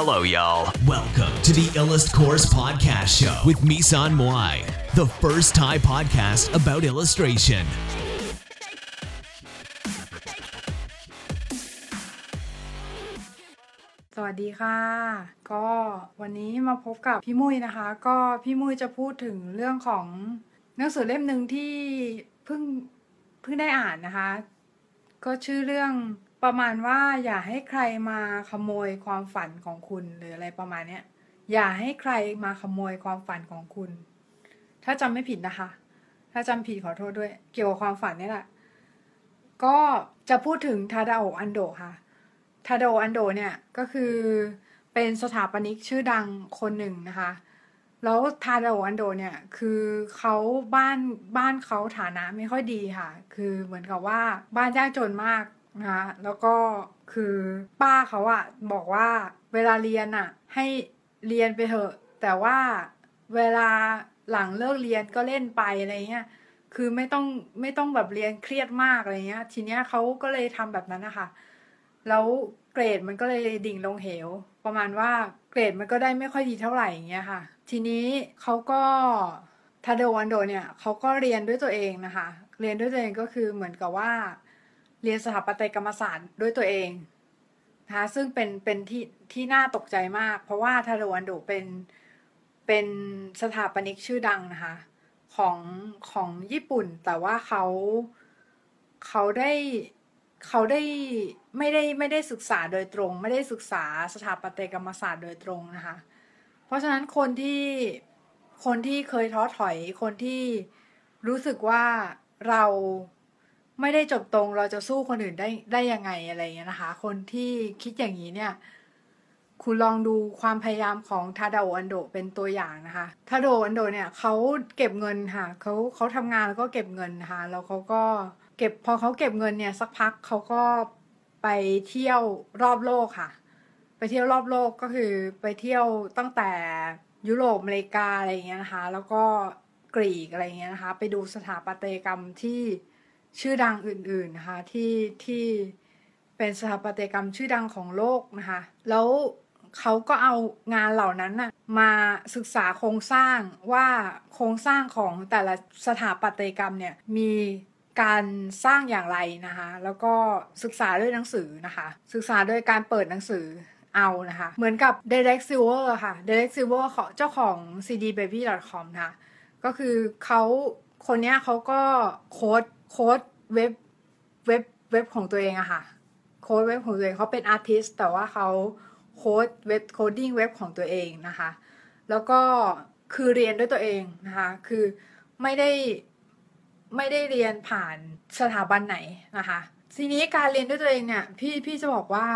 Hello, y'all. Welcome to the Illust Course Podcast Show with Misan Moai, the first Thai podcast about illustration. สวัสดีค่ะ ก็วันนี้มาพบกับพี่มุ้ยนะคะ ก็พี่มุ้ยจะพูดถึงเรื่องของหนังสือเล่มหนึ่งที่เพิ่งเพิ่งได้อ่านนะคะ ก็ชื่อเรื่อง ประมาณว่าอย่าให้ใครมาขโมยความฝันของคุณหรืออะไรประมาณเนี้ยอย่าให้ใครมาขโมยความฝันของคุณ ถ้าจำไม่ผิดนะคะ ถ้าจำผิดขอโทษด้วย เกี่ยวกับความฝันนี่แหละ ก็จะพูดถึงทาดาโออันโดะค่ะ ทาดาโดอันโดเนี่ยก็คือเป็นสถาปนิกชื่อดังคนหนึ่งนะคะ แล้วทาดาโดอันโดเนี่ยคือเขาบ้านบ้านเขาฐานะไม่ค่อยดีค่ะ คือเหมือนกับว่าบ้านยากจนมาก นะคะแล้วก็คือป้าเขาอะบอกว่าเวลาเรียนอะให้เรียนไปเถอะ แต่ว่าเวลาหลังเลิกเรียนก็เล่นไปอะไรเงี้ยคือไม่ต้องไม่ต้องแบบเรียนเครียดมากอะไรเงี้ย ทีเนี้ยเขาก็เลยทำแบบนั้นนะคะแล้วเกรดมันก็เลยดิ่งลงเหว ประมาณว่าเกรดมันก็ได้ไม่ค่อยดีเท่าไหร่อย่างเงี้ยค่ะ ทีนี้เขาก็ทาโดวันโดเนี่ยเขาก็เรียนด้วยตัวเองนะคะ เรียนด้วยตัวเองก็คือเหมือนกับว่า เรียนสถาปัตยกรรมศาสตร์ด้วยตัวเองนะคะซึ่งเป็นเป็นที่ที่น่าตกใจมาก เพราะว่าทาโดวันโดเป็นเป็นสถาปนิกชื่อดังนะคะของของญี่ปุ่น แต่ว่าเขาเขาได้เขาได้ไม่ได้ไม่ได้ศึกษาโดยตรง ไม่ได้ศึกษาสถาปัตยกรรมศาสตร์โดยตรงนะคะ เพราะฉะนั้นคนที่คนที่เคยท้อถอยคนที่รู้สึกว่าเรา ไม่ได้จบตรงเราจะสู้คนอื่นได้ได้ยังไงอะไรเงี้ยนะคะ คนที่คิดอย่างนี้เนี่ย คุณลองดูความพยายามของทาดาโออันโดเป็นตัวอย่างนะคะทาดาโออันโดเนี่ยเขาเก็บเงินค่ะเขาเขาทำงานแล้วก็เก็บเงินนะคะแล้วเขาก็เก็บพอเขาเก็บเงินเนี่ยสักพักเขาก็ไปเที่ยวรอบโลกค่ะ ไปเที่ยวรอบโลกก็คือไปเที่ยวตั้งแต่ยุโรปอเมริกาอะไรเงี้ยนะคะ แล้วก็กรีกอะไรเงี้ยนะคะ ไปดูสถาปัตยกรรมที่ ชื่อดังอื่นๆนะคะที่ที่เป็นสถาปัตยกรรมชื่อดังของโลกนะคะแล้วเขาก็เอางานเหล่านั้นน่ะมาศึกษาโครงสร้างว่าโครงสร้างของแต่ละสถาปัตยกรรมเนี่ยมีการสร้างอย่างไรนะคะแล้วก็ศึกษาด้วยหนังสือนะคะ ศึกษาโดยการเปิดหนังสือเอานะคะ เหมือนกับ Derek Sivers ค่ะ Derek Sivers ของเจ้าของ cdbaby.com นะคะก็คือเขา คนเนี้ยเขาก็โค้ดโค้ดเว็บเว็บเว็บของตัวเองอะค่ะ โค้ดเว็บของตัวเองเขาเป็น artist แต่ว่าเขาโค้ดเว็บ coding เว็บของตัวเองนะคะ แล้วก็คือเรียนด้วยตัวเองนะคะ คือไม่ได้ไม่ได้เรียนผ่านสถาบันไหนนะคะ ทีนี้การเรียนด้วยตัวเองเนี่ยพี่พี่จะบอกว่า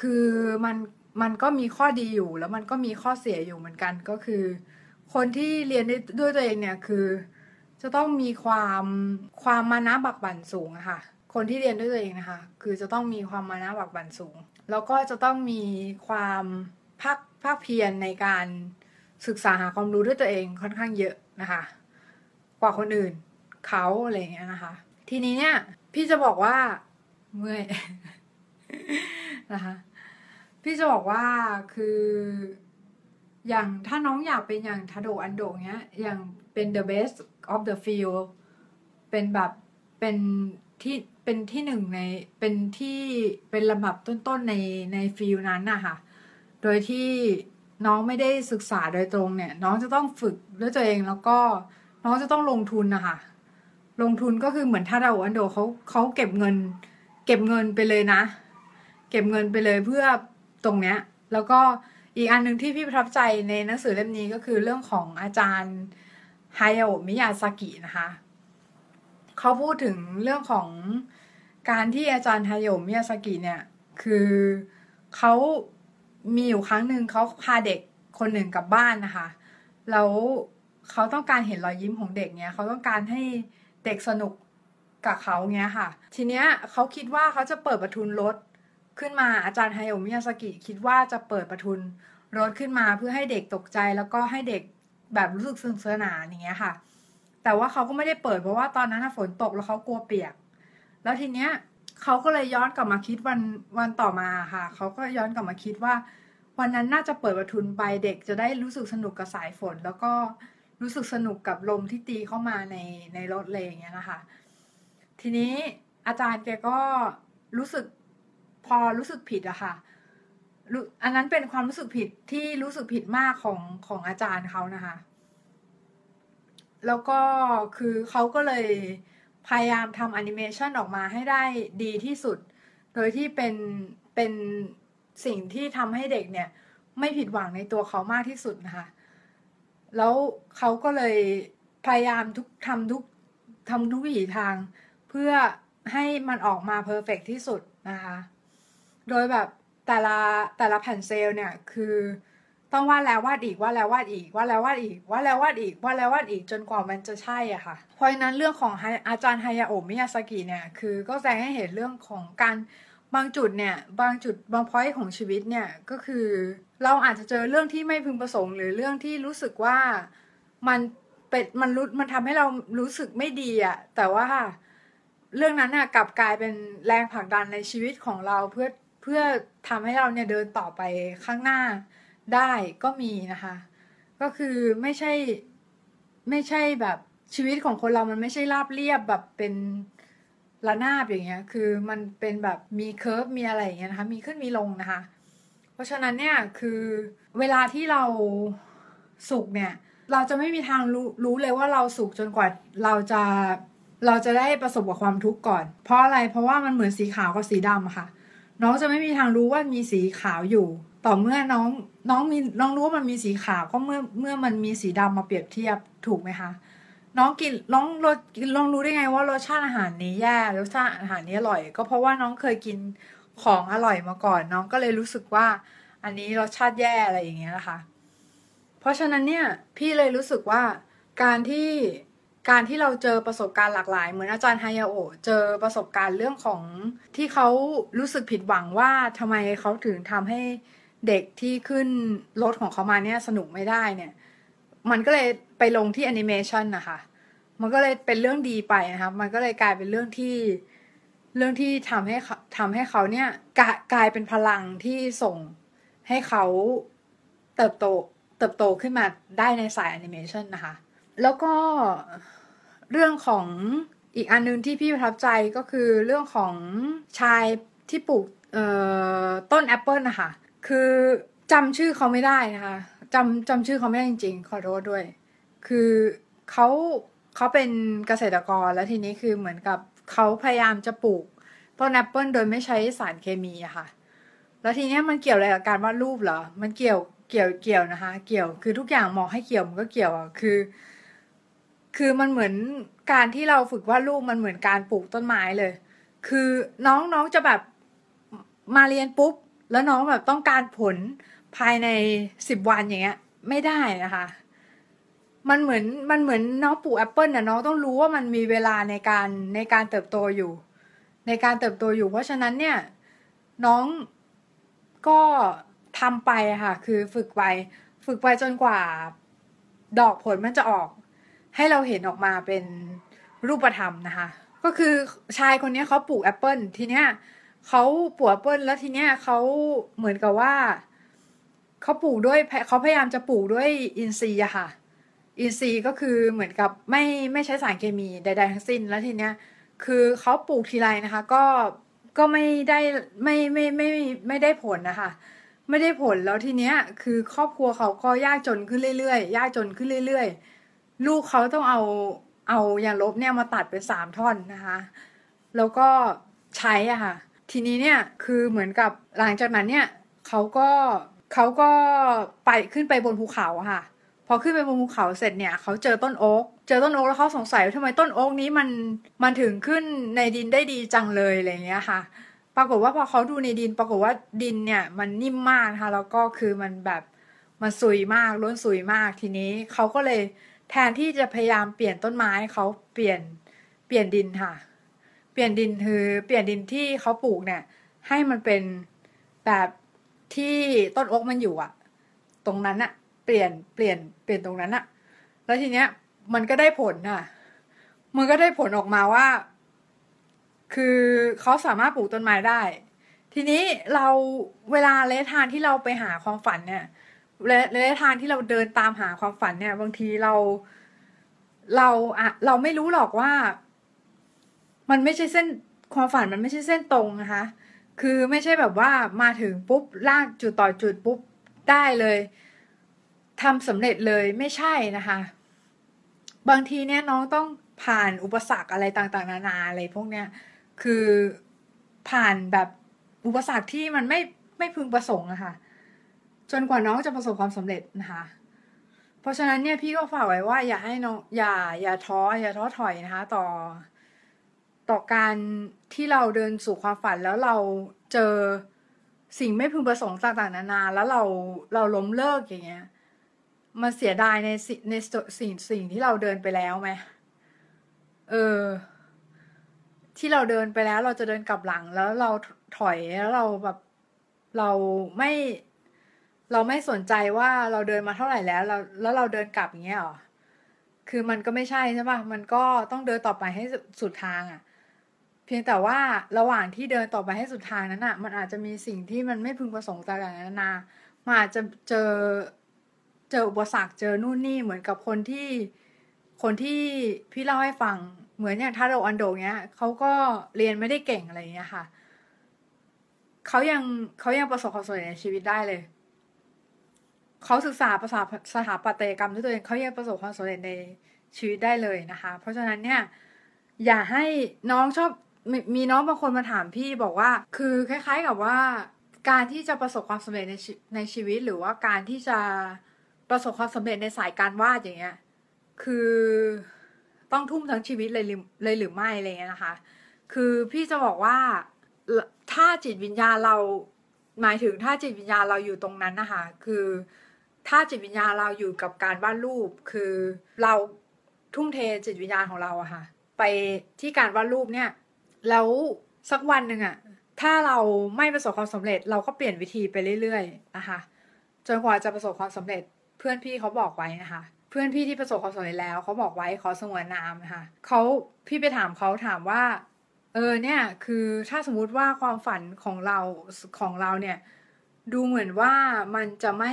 คือมันมันก็มีข้อดีอยู่ แล้วมันก็มีข้อเสียอยู่เหมือนกันก็คือ คนที่เรียนด้วยตัวเองเนี่ยคือ จะต้องมีความความมานะบักบั่นสูงค่ะ คนที่เรียนด้วยตัวเองนะคะ คือจะต้องมีความมานะบักบั่นสูง แล้วก็จะต้องมีความภาคภาคเพียรในการศึกษาหาความรู้ด้วยตัวเองค่อนข้างเยอะนะคะ กว่าคนอื่นเขาอะไรอย่างเงี้ยนะคะ ทีนี้เนี่ย พี่จะบอกว่าเมื่อยนะคะพี่จะบอกว่าคือ อย่างถ้าน้องอยากเป็นอย่างทาโดอันโดเงี้ย อย่าง เป็น the best of the field เป็นแบบเป็นที่เป็นที่หนึ่งในเป็นที่เป็นลำดับต้นๆในในฟิลนั้นนะคะโดยที่น้องไม่ได้ศึกษาโดยตรงเนี่ย น้องจะต้องฝึกด้วยตัวเองแล้วก็น้องจะต้องลงทุนนะคะลงทุนก็คือเหมือนถ้าเราอันโดเขาเขาเก็บเงิน เก็บเงินไปเลยนะ เก็บเงินไปเลยเพื่อตรงเนี้ย แล้วก็อีกอันหนึ่งที่พี่ประทับใจในหนังสือเล่มนี้ก็คือเรื่องของอาจารย์ ไฮโอมิยาซากินะคะ เขาพูดถึงเรื่องของการที่อาจารย์ไฮโอมิยาซากิเนี่ย คือเขามีอยู่ครั้งหนึ่งเขาพาเด็กคนหนึ่งกลับบ้านนะคะ แล้วเขาต้องการเห็นรอยยิ้มของเด็กเนี่ยเขาต้องการให้เด็กสนุกกับเขาเงี้ยค่ะ ทีเนี้ยเขาคิดว่าเขาจะเปิดประทุนรถขึ้นมาอาจารย์ไฮโอมิยาสกิคิดว่าจะเปิดประทุนรถขึ้นมาเพื่อให้เด็กตกใจแล้วก็ให้เด็ก แบบรู้สึกสนุกสนานอย่างเงี้ยค่ะ แต่ว่าเขาก็ไม่ได้เปิดเพราะว่าตอนนั้นฝนตกแล้วเขากลัวเปียก แล้วทีเนี้ยเขาก็เลยย้อนกลับมาคิดวันวันต่อมาค่ะ เขาก็ย้อนกลับมาคิดว่า วันนั้นน่าจะเปิดประทุนไปเด็กจะได้รู้สึกสนุกกับสายฝน แล้วก็รู้สึกสนุกกับลมที่ตีเข้ามาในในรถเลยอย่างเงี้ยนะคะ ทีนี้อาจารย์แกก็รู้สึกพอรู้สึกผิดอะค่ะ อันนั้นเป็นความรู้สึกผิดที่รู้สึกผิดมากของของอาจารย์เขานะคะ แล้วก็คือเขาก็เลยพยายามทำแอนิเมชันออกมาให้ได้ดีที่สุด โดยที่เป็นเป็นสิ่งที่ทำให้เด็กเนี่ย ไม่ผิดหวังในตัวเขามากที่สุดนะคะ แล้วเขาก็เลยพยายามทุกทำทุกทำทุกวิถีทาง เพื่อให้มันออกมา perfect ที่สุดนะคะ โดยแบบ แต่ละแต่ละแผ่น cel เนี่ยคือต้องวาดแล้ววาดอีกวาดแล้ววาดอีกวาดแล้ววาดอีกวาดแล้ววาดอีกวาดแล้ววาดอีกจนกว่ามันจะใช่อะค่ะ เพราะฉะนั้นเรื่องของอาจารย์ฮายาโอะมิยาซากิเนี่ยคือก็แสดงให้เห็นเรื่องของการบางจุดเนี่ยบางจุดบาง point ของชีวิตเนี่ยก็คือ เราอาจจะเจอเรื่องที่ไม่พึงประสงค์ หรือเรื่องที่รู้สึกว่ามันเป็นมันรู้มันทำให้เรารู้สึกไม่ดีอะแต่ว่าเรื่องนั้นน่ะกลับกลายเป็นแรงผลักดันในชีวิตของเราเพื่อ พื่อทำให้เราเนี่ยเดินต่อไปข้างหน้าได้ก็มีนะคะ ก็คือไม่ใช่ไม่ใช่แบบชีวิตของคนเรามันไม่ใช่ราบเรียบแบบเป็นระนาบอย่างเงี้ย คือมันเป็นแบบมีเคิร์ฟมีอะไรอย่างเงี้ยนะคะ มีขึ้นมีลงนะคะ เพราะฉะนั้นเนี่ยคือเวลาที่เราสุขเนี่ย เราจะไม่มีทางรู้รู้เลยว่าเราสุขจนกว่าเราจะเราจะได้ประสบกับความทุกข์ก่อน เพราะอะไร เพราะว่ามันเหมือนสีขาวกับสีดำค่ะ น้องจะไม่มีทางรู้ว่ามีสีขาวอยู่ ต่อเมื่อน้องน้องมีน้องรู้ว่ามันมีสีขาวก็เมื่อเมื่อมันมีสีดำมาเปรียบเทียบถูกไหมคะ น้องกินน้องรสลองรู้ได้ไงว่ารสชาติอาหารนี้แย่รสชาติอาหารนี้อร่อย ก็เพราะว่าน้องเคยกินของอร่อยมาก่อน น้องก็เลยรู้สึกว่า อันนี้รสชาติแย่อะไรอย่างเงี้ยนะคะ เพราะฉะนั้นเนี่ยพี่เลยรู้สึกว่าการที่ การที่เราเจอประสบการณ์หลากหลาย เหมือนอาจารย์ไฮยาโอะเจอประสบการณ์เรื่องของที่เขารู้สึกผิดหวังว่าทำไมเขาถึงทำให้เด็กที่ขึ้นรถของเขามาเนี่ยสนุกไม่ได้เนี่ย มันก็เลยไปลงที่แอนิเมชันนะคะมันก็เลยเป็นเรื่องดีไปนะคะมันก็เลยกลายเป็นเรื่องที่เรื่องที่ทำให้ทำให้เขาเนี่ยกกลายเป็นพลังที่ส่งให้เขาเติบโตเติบโตขึ้นมาได้ในสายแอนิเมชันนะคะ แล้วก็ เรื่องของอีกอันนึงที่พี่ประทับใจก็คือเรื่องของชายที่ปลูกต้นแอปเปิลนะคะคือจำชื่อเขาไม่ได้นะคะจำจำชื่อเขาไม่ได้จริงๆ ขอโทษด้วย คือเขาเขาเป็นเกษตรกรแล้วทีนี้คือเหมือนกับเขาพยายามจะปลูกต้นแอปเปิลโดยไม่ใช้สารเคมีอะค่ะ แล้วทีนี้มันเกี่ยวอะไรกับการวาดรูปเหรอ มันเกี่ยวเกี่ยวเกี่ยวนะคะ เกี่ยว คือทุกอย่างมองให้เกี่ยวมันก็เกี่ยวอะคือ คือมันเหมือนการที่เราฝึกวาดรูปมันเหมือนการปลูกต้นไม้เลย คือน้องน้องจะแบบมาเรียนปุ๊บ แล้วน้องแบบต้องการผลภายในสิบวันอย่างเงี้ย ไม่ได้นะคะ มันเหมือนมันเหมือนน้องปลูกแอปเปิลน่ะน้องต้องรู้ว่ามันมีเวลาในการในการเติบโตอยู่ ในการเติบโตอยู่ เพราะฉะนั้นเนี่ย น้องก็ทำไปค่ะ คือฝึกไป ฝึกไปจนกว่า ดอกผลมันจะออก ให้เราเห็นออกมาเป็นรูปธรรมนะคะ ก็คือชายคนนี้เขาปลูกแอปเปิลทีเนี้ยเขาปลูกแอปเปิลแล้วทีเนี้ยเขาเหมือนกับว่าเขาปลูกด้วยเขาพยายามจะปลูกด้วยอินทรีย์อะค่ะ อินทรีย์ก็คือเหมือนกับไม่ไม่ใช้สารเคมีใด ๆ ทั้งสิ้นแล้วทีเนี้ยคือเขาปลูกทีไรนะคะ ก็ก็ไม่ได้ไม่ไม่ไม่ไม่ได้ผลนะคะ ไม่ได้ผลแล้วทีเนี้ยคือครอบครัวเขาก็ยากจนขึ้นเรื่อยๆ ยากจนขึ้นเรื่อย ๆ ลูกเขาต้องเอาเอายางลบเนี่ยมาตัดเป็นสามท่อนนะคะ แล้วก็ใช้อะค่ะ ทีนี้เนี่ยคือเหมือนกับหลังจากนั้นเนี่ยเขาก็เขาก็ไปขึ้นไปบนภูเขาค่ะ พอขึ้นไปบนภูเขาเสร็จเนี่ยเขาเจอต้นโอ๊กเจอต้นโอ๊กแล้วเขาสงสัยว่าทำไมต้นโอ๊กนี้มันมันถึงขึ้นในดินได้ดีจังเลยอะไรเงี้ยค่ะ ปรากฏว่าพอเขาดูในดิน ปรากฏว่าดินเนี่ยมันนิ่มมากนะคะแล้วก็คือมันแบบมันสุยมากล้นสุยมากทีนี้เขาก็เลย แทนที่จะพยายามเปลี่ยนต้นไม้เขาเปลี่ยนเปลี่ยนดินค่ะ เปลี่ยนดินคือเปลี่ยนดินที่เขาปลูกเนี่ย ให้มันเป็นแบบที่ต้นอกมันอยู่อะตรงนั้นอะเปลี่ยนเปลี่ยนเปลี่ยนตรงนั้นอะแล้วทีเนี้ย มันก็ได้ผลค่ะ มันก็ได้ผลออกมาว่า คือเขาสามารถปลูกต้นไม้ได้ ทีนี้เราเวลาระยะทางที่เราไปหาความฝันเนี่ย ระระยะทางที่เราเดินตามหาความฝันเนี่ย บางทีเรา เราอะเราไม่รู้หรอกว่า มันไม่ใช่เส้นความฝันมันไม่ใช่เส้นตรงนะคะ คือไม่ใช่แบบว่ามาถึงปุ๊บลากจุดต่อจุดปุ๊บได้เลยทำสำเร็จเลยไม่ใช่นะคะ บางทีเนี่ยน้องต้องผ่านอุปสรรคอะไรต่างๆ นานาอะไรพวกเนี้ยคือผ่านแบบอุปสรรคที่มันไม่ไม่พึงประสงค์อะค่ะ จนกว่าน้องจะประสบความสำเร็จนะคะ เพราะฉะนั้นเนี่ยพี่ก็ฝากไว้ว่าอย่าให้น้องอย่าอย่าท้ออย่าท้อถอยนะคะ ต่อ ต่อการที่เราเดินสู่ความฝันแล้วเราเจอสิ่งไม่พึงประสงค์ต่างๆนานาแล้วเราเราล้มเลิกอย่างเงี้ยมันเสียดายในในสิ่งสิ่งที่เราเดินไปแล้วไหมเออ ที่เราเดินไปแล้วเราจะเดินกลับหลังแล้วเราถอยแล้วเราแบบเราไม่ เราไม่สนใจว่าเราเดินมาเท่าไหร่แล้วเราแล้วเราเดินกลับอย่างเงี้ยหรอคือมันก็ไม่ใช่ใช่ปะมันก็ต้องเดินต่อไปให้สุดทางอะ่ะ เพียงแต่ว่าระหว่างที่เดินต่อไปให้สุดทางนั้นอะ่ะ มันอาจจะมีสิ่งที่มันไม่พึงประสงค์ต่างๆนานามันอาจจะเจอเจออุปสรรคเจอนู่นนี่เหมือนกับคนที่คนที่พี่เล่าให้ฟังเหมือนอย่างทาโรอันโดเนี้ยเขาก็เรียนไม่ได้เก่งอะไรเงี้ยค่ะเขายังเขายังประสบความสำเร็จในชีวิตได้เลย เขาศึกษาภาษาสถาปัตยกรรมด้วยตัวเองเขายังประสบความสำเร็จในชีวิตได้เลยนะคะ เพราะฉะนั้นเนี่ยอย่าให้น้องชอบมมีน้องบางคนมาถามพี่บอกว่า คือคล้าย ๆกับว่า การที่จะประสบความสำเร็จในในชีวิต หรือว่าการที่จะประสบความสำเร็จในสายการวาดอย่างเงี้ยคือต้องทุ่มทั้งชีวิตเลยเลยหรือไม่อะไรเงี้ยนะคะ คือพี่จะบอกว่าถ้าจิตวิญญาณเราหมายถึงถ้าจิตวิญญาณเราอยู่ตรงนั้นนะคะ คือ ถ้าจิตวิญญาณเราอยู่กับการวาดรูป คือเราทุ่มเทจิตวิญญาณของเราอะค่ะ ไปที่การวาดรูปเนี่ย แล้วสักวันหนึ่งอะถ้าเราไม่ประสบความสำเร็จ เราก็เปลี่ยนวิธีไปเรื่อยๆนะคะจนกว่าจะประสบความสำเร็จเพื่อนพี่เขาบอกไว้นะคะ เพื่อนพี่ที่ประสบความสำเร็จแล้วเขาบอกไว้ขอสงวนนามนะคะเขาพี่ไปถามเขาถามว่า เออเนี่ยคือถ้าสมมุติว่าความฝันของเราของเราเนี่ย ดูเหมือนว่ามันจะไม่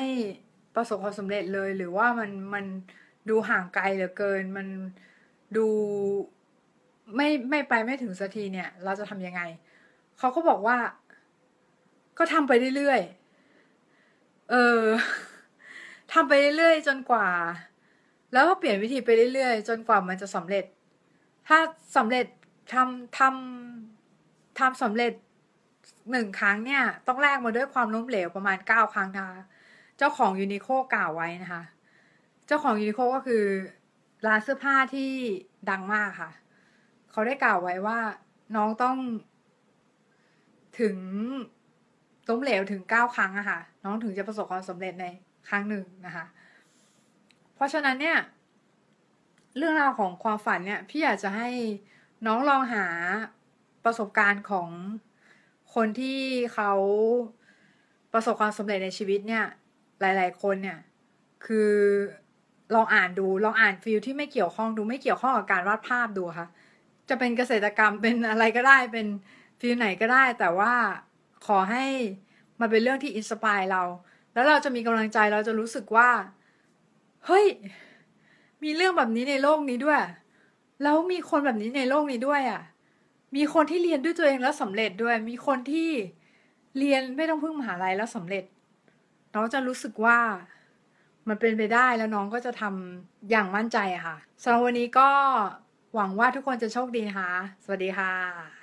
ประสบความสำเร็จเลย หรือว่ามันมันดูห่างไกลเหลือเกิน มันดูไม่ไม่ไปไม่ถึงสักทีเนี่ย เราจะทำยังไง เขาก็บอกว่า ก็ทำไปเรื่อยๆเออทำไปเรื่อยๆจนกว่า แล้วก็เปลี่ยนวิธีไปเรื่อยๆจนกว่ามันจะสำเร็จ ถ้าสำเร็จทำทำทำสำเร็จหนึ่งครั้งเนี่ย ต้องแลกมาด้วยความล้มเหลวประมาณเก้าครั้งนะคะ เจ้าของยูนิโคกล่าวไว้นะคะ เจ้าของยูนิโคก็คือร้านเสื้อผ้าที่ดังมากค่ะ เขาได้กล่าวไว้ว่าน้องต้อง ถึงล้มเหลวถึงเก้าครั้งอะค่ะ น้องถึงจะประสบความสำเร็จในครั้งหนึ่งนะคะ เพราะฉะนั้นเนี่ย เรื่องราวของความฝันเนี่ย พี่อยากจะให้น้องลองหาประสบการณ์ของคนที่เขาประสบความสำเร็จในชีวิตเนี่ย หลาย ๆ คนเนี่ย คือลองอ่านดูลองอ่าน field ที่ไม่เกี่ยวข้องดูไม่เกี่ยวข้องกับการวาดภาพดูค่ะ จะเป็นเกษตรกรรมเป็นอะไรก็ได้เป็น field ไหนก็ได้ แต่ว่าขอให้มันเป็นเรื่องที่ inspire เรา แล้วเราจะมีกำลังใจเราจะรู้สึกว่า เฮ้ย มีเรื่องแบบนี้ในโลกนี้ด้วย แล้วมีคนแบบนี้ในโลกนี้ด้วยอะ มีคนที่เรียนด้วยตัวเองแล้วสำเร็จด้วย มีคนที่เรียนไม่ต้องพึ่งมหาลัยแล้วสำเร็จ น้องจะรู้สึกว่ามันเป็นไปได้แล้วน้องก็จะทำอย่างมั่นใจค่ะสำหรับวันนี้ก็หวังว่าทุกคนจะโชคดีนะคะ สวัสดีค่ะ